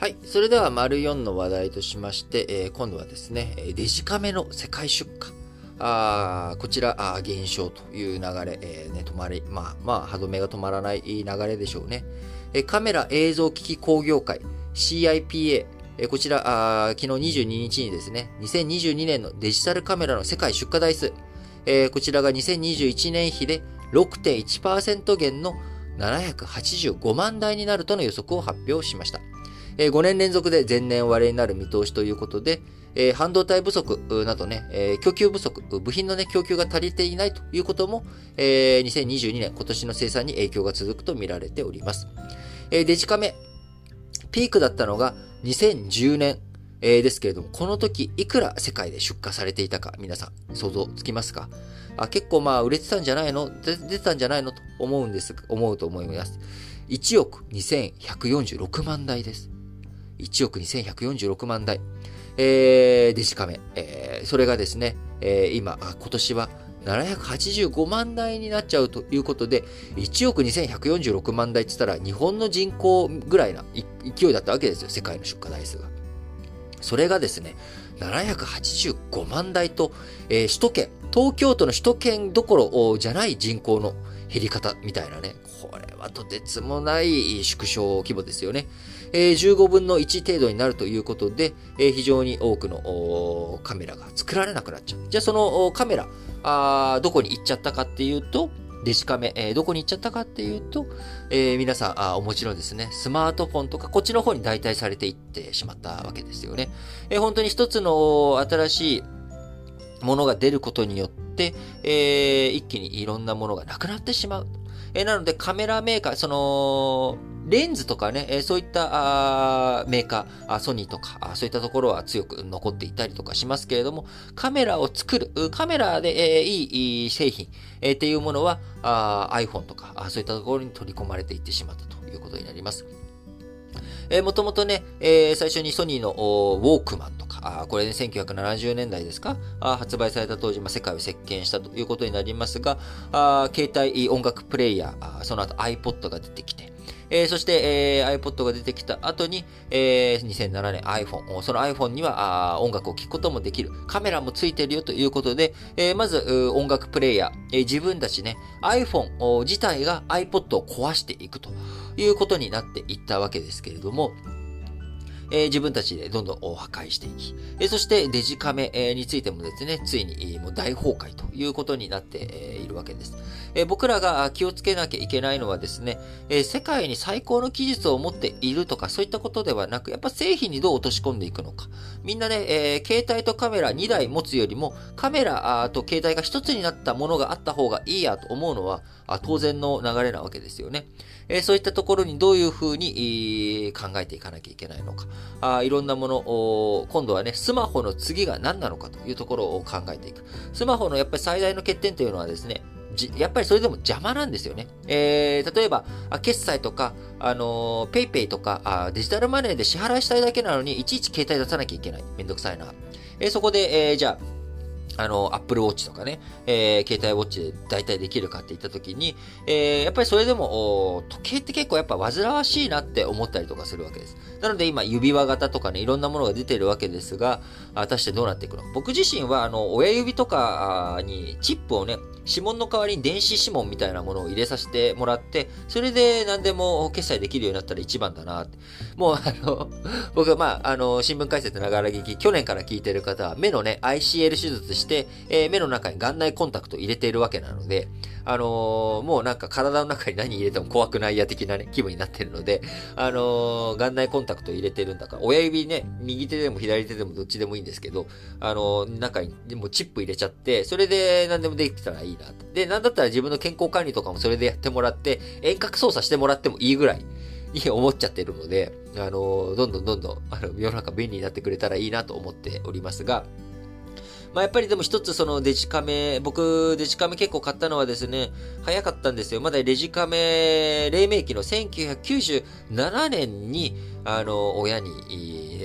はい。それでは、丸4の話題としまして、えー、今度はですね、デジカメの世界出荷。あこちらあ、減少という流れ、えー、ね、止まり、まあ、まあ、歯止めが止まらない流れでしょうね。えカメラ映像機器工業会 CIPA、えこちらあ、昨日22日にですね、2022年のデジタルカメラの世界出荷台数、えー、こちらが2021年比で6.1%減の785万台になるとの予測を発表しました。えー、5年連続で前年割れになる見通しということで、えー、半導体不足などね、えー、供給不足、部品のね、供給が足りていないということも、えー、2022年、今年の生産に影響が続くと見られております。えー、デジカメ、ピークだったのが2010年、えー、ですけれども、この時いくら世界で出荷されていたか、皆さん想像つきますか？あ結構まあ売れてたんじゃないの？出てたんじゃないの？と思うんです、思うと思います。1億2146万台です。1億2146万台。えー、デジカメ。えー、それがですね、えー、今、今年は785万台になっちゃうということで、1億2146万台って言ったら日本の人口ぐらいな勢いだったわけですよ、世界の出荷台数が。それがですね、785万台と、えー、首都圏、東京都の首都圏どころじゃない人口の減り方みたいなね、これはとてつもない縮小規模ですよね。えー、15分の1程度になるということで、えー、非常に多くのカメラが作られなくなっちゃう。じゃあそのカメラ、あどこに行っちゃったかっていうと、デジカメ、えー、どこに行っちゃったかっていうと、えー、皆さんあ、お持ちのですね、スマートフォンとか、こっちの方に代替されていってしまったわけですよね。えー、本当に一つの新しいものが出ることによって、えー、一気にいろんなものがなくなってしまう。えー、なのでカメラメーカー、その、レンズとかね、えー、そういったあメーカーあ、ソニーとかあ、そういったところは強く残っていたりとかしますけれども、カメラを作る、カメラで、えー、いい製品、えー、っていうものはあ iPhone とかあ、そういったところに取り込まれていってしまったということになります。えー、もともとね、えー、最初にソニーのウォークマンとか、あこれね、1970年代ですか？あ発売された当時、まあ、世界を席巻したということになりますが、あ携帯音楽プレイヤー、その後 iPod が出てきて、えー、そして、えー、iPod が出てきた後に、えー、2007年 iPhone、その iPhone にはあ音楽を聴くこともできる、カメラもついてるよということで、えー、まず音楽プレイヤー、えー、自分たちね、iPhone 自体が iPod を壊していくと。いうことになっていったわけですけれども、え、自分たちでどんどん破壊していき、え、そしてデジカメ、え、についてもですね、ついに、もう大崩壊ということになって、え、いるわけです。え、僕らが気をつけなきゃいけないのはですね、え、世界に最高の技術を持っているとかそういったことではなく、やっぱ製品にどう落とし込んでいくのか。みんなね、え、携帯とカメラ2台持つよりも、カメラと携帯が1つになったものがあった方がいいやと思うのは、当然の流れなわけですよね。えそういったところにどういうふうに考えていかなきゃいけないのか。あいろんなものを、今度はね、スマホの次が何なのかというところを考えていく。スマホのやっぱり最大の欠点というのはですね、やっぱりそれでも邪魔なんですよね。えー、例えば、決済とか、あのー、ペイペイとかあ、デジタルマネーで支払いしたいだけなのに、いちいち携帯出さなきゃいけない。めんどくさいな。えー、そこで、えー、じゃあ、あの、Apple Watch とかね、えー、携帯ウォッチで代替できるかって言った時に、えー、やっぱりそれでも、時計って結構やっぱ煩わしいなって思ったりとかするわけです。なので今、指輪型とかね、いろんなものが出てるわけですが、果たしてどうなっていくの？僕自身は、あの、親指とかにチップをね、指紋の代わりに電子指紋みたいなものを入れさせてもらって、それで何でも決済できるようになったら一番だなって。もうあの、僕はまあ、あの、新聞解説ながら聞き、去年から聞いてる方は目のね、ICL 手術して、えー、目の中に眼内コンタクト入れているわけなので、あのー、もうなんか体の中に何入れても怖くないや的なね、気分になってるので、あのー、眼内コンタクト入れてるんだから、親指ね、右手でも左手でもどっちでもいいんですけど、あのー、中にでもチップ入れちゃって、それで何でもできたらいいな。で、なんだったら自分の健康管理とかもそれでやってもらって、遠隔操作してもらってもいいぐらい。に思っちゃってるので、あのどんどんどんどん、あの、世の中便利になってくれたらいいなと思っておりますが、まあ、やっぱりでも一つそのデジカメ、僕デジカメ結構買ったのはですね、早かったんですよ。まだデジカメ黎明期の1997年に、あの、親に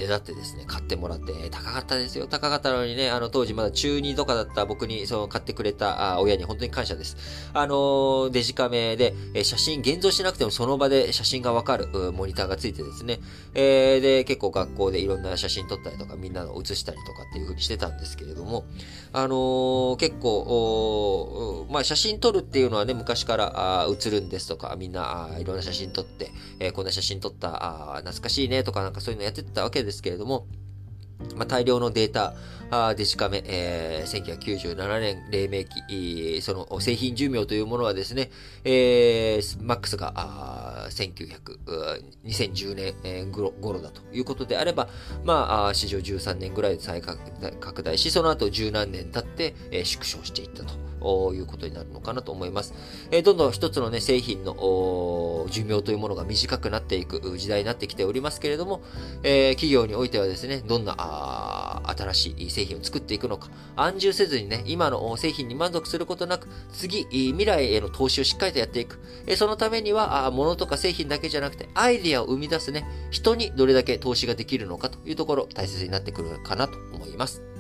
だってですね、買ってもらって、高かったですよ。高かったのにね、あの、当時まだ中2とかだった僕に、その、買ってくれたあ親に本当に感謝です。あの、デジカメで、え写真現像しなくてもその場で写真がわかるモニターがついてですね、えー、で、結構学校でいろんな写真撮ったりとか、みんなの写したりとかっていう風にしてたんですけれども、あの、結構、まあ、写真撮るっていうのはね、昔からあ写るんですとか、みんなあいろんな写真撮って、え、こんな写真撮った、あ懐かしいねとかなんかそういうのやってたわけですけれども、まあ、大量のデータ、あデジカメ、えー、1997年黎明期、その製品寿命というものはですね、えー、マックスが、あ1900、2010年、えー、頃だということであれば、まあ、史上13年ぐらいで再拡大し、その後十何年経って、えー、縮小していったと。いうことになるのかなと思います。えー、どんどん一つのね、製品の寿命というものが短くなっていく時代になってきておりますけれども、えー、企業においてはですね、どんな新しい製品を作っていくのか、安住せずにね、今の製品に満足することなく、次、未来への投資をしっかりとやっていく。えそのためには、物とか製品だけじゃなくて、アイディアを生み出すね、人にどれだけ投資ができるのかというところ、大切になってくるかなと思います。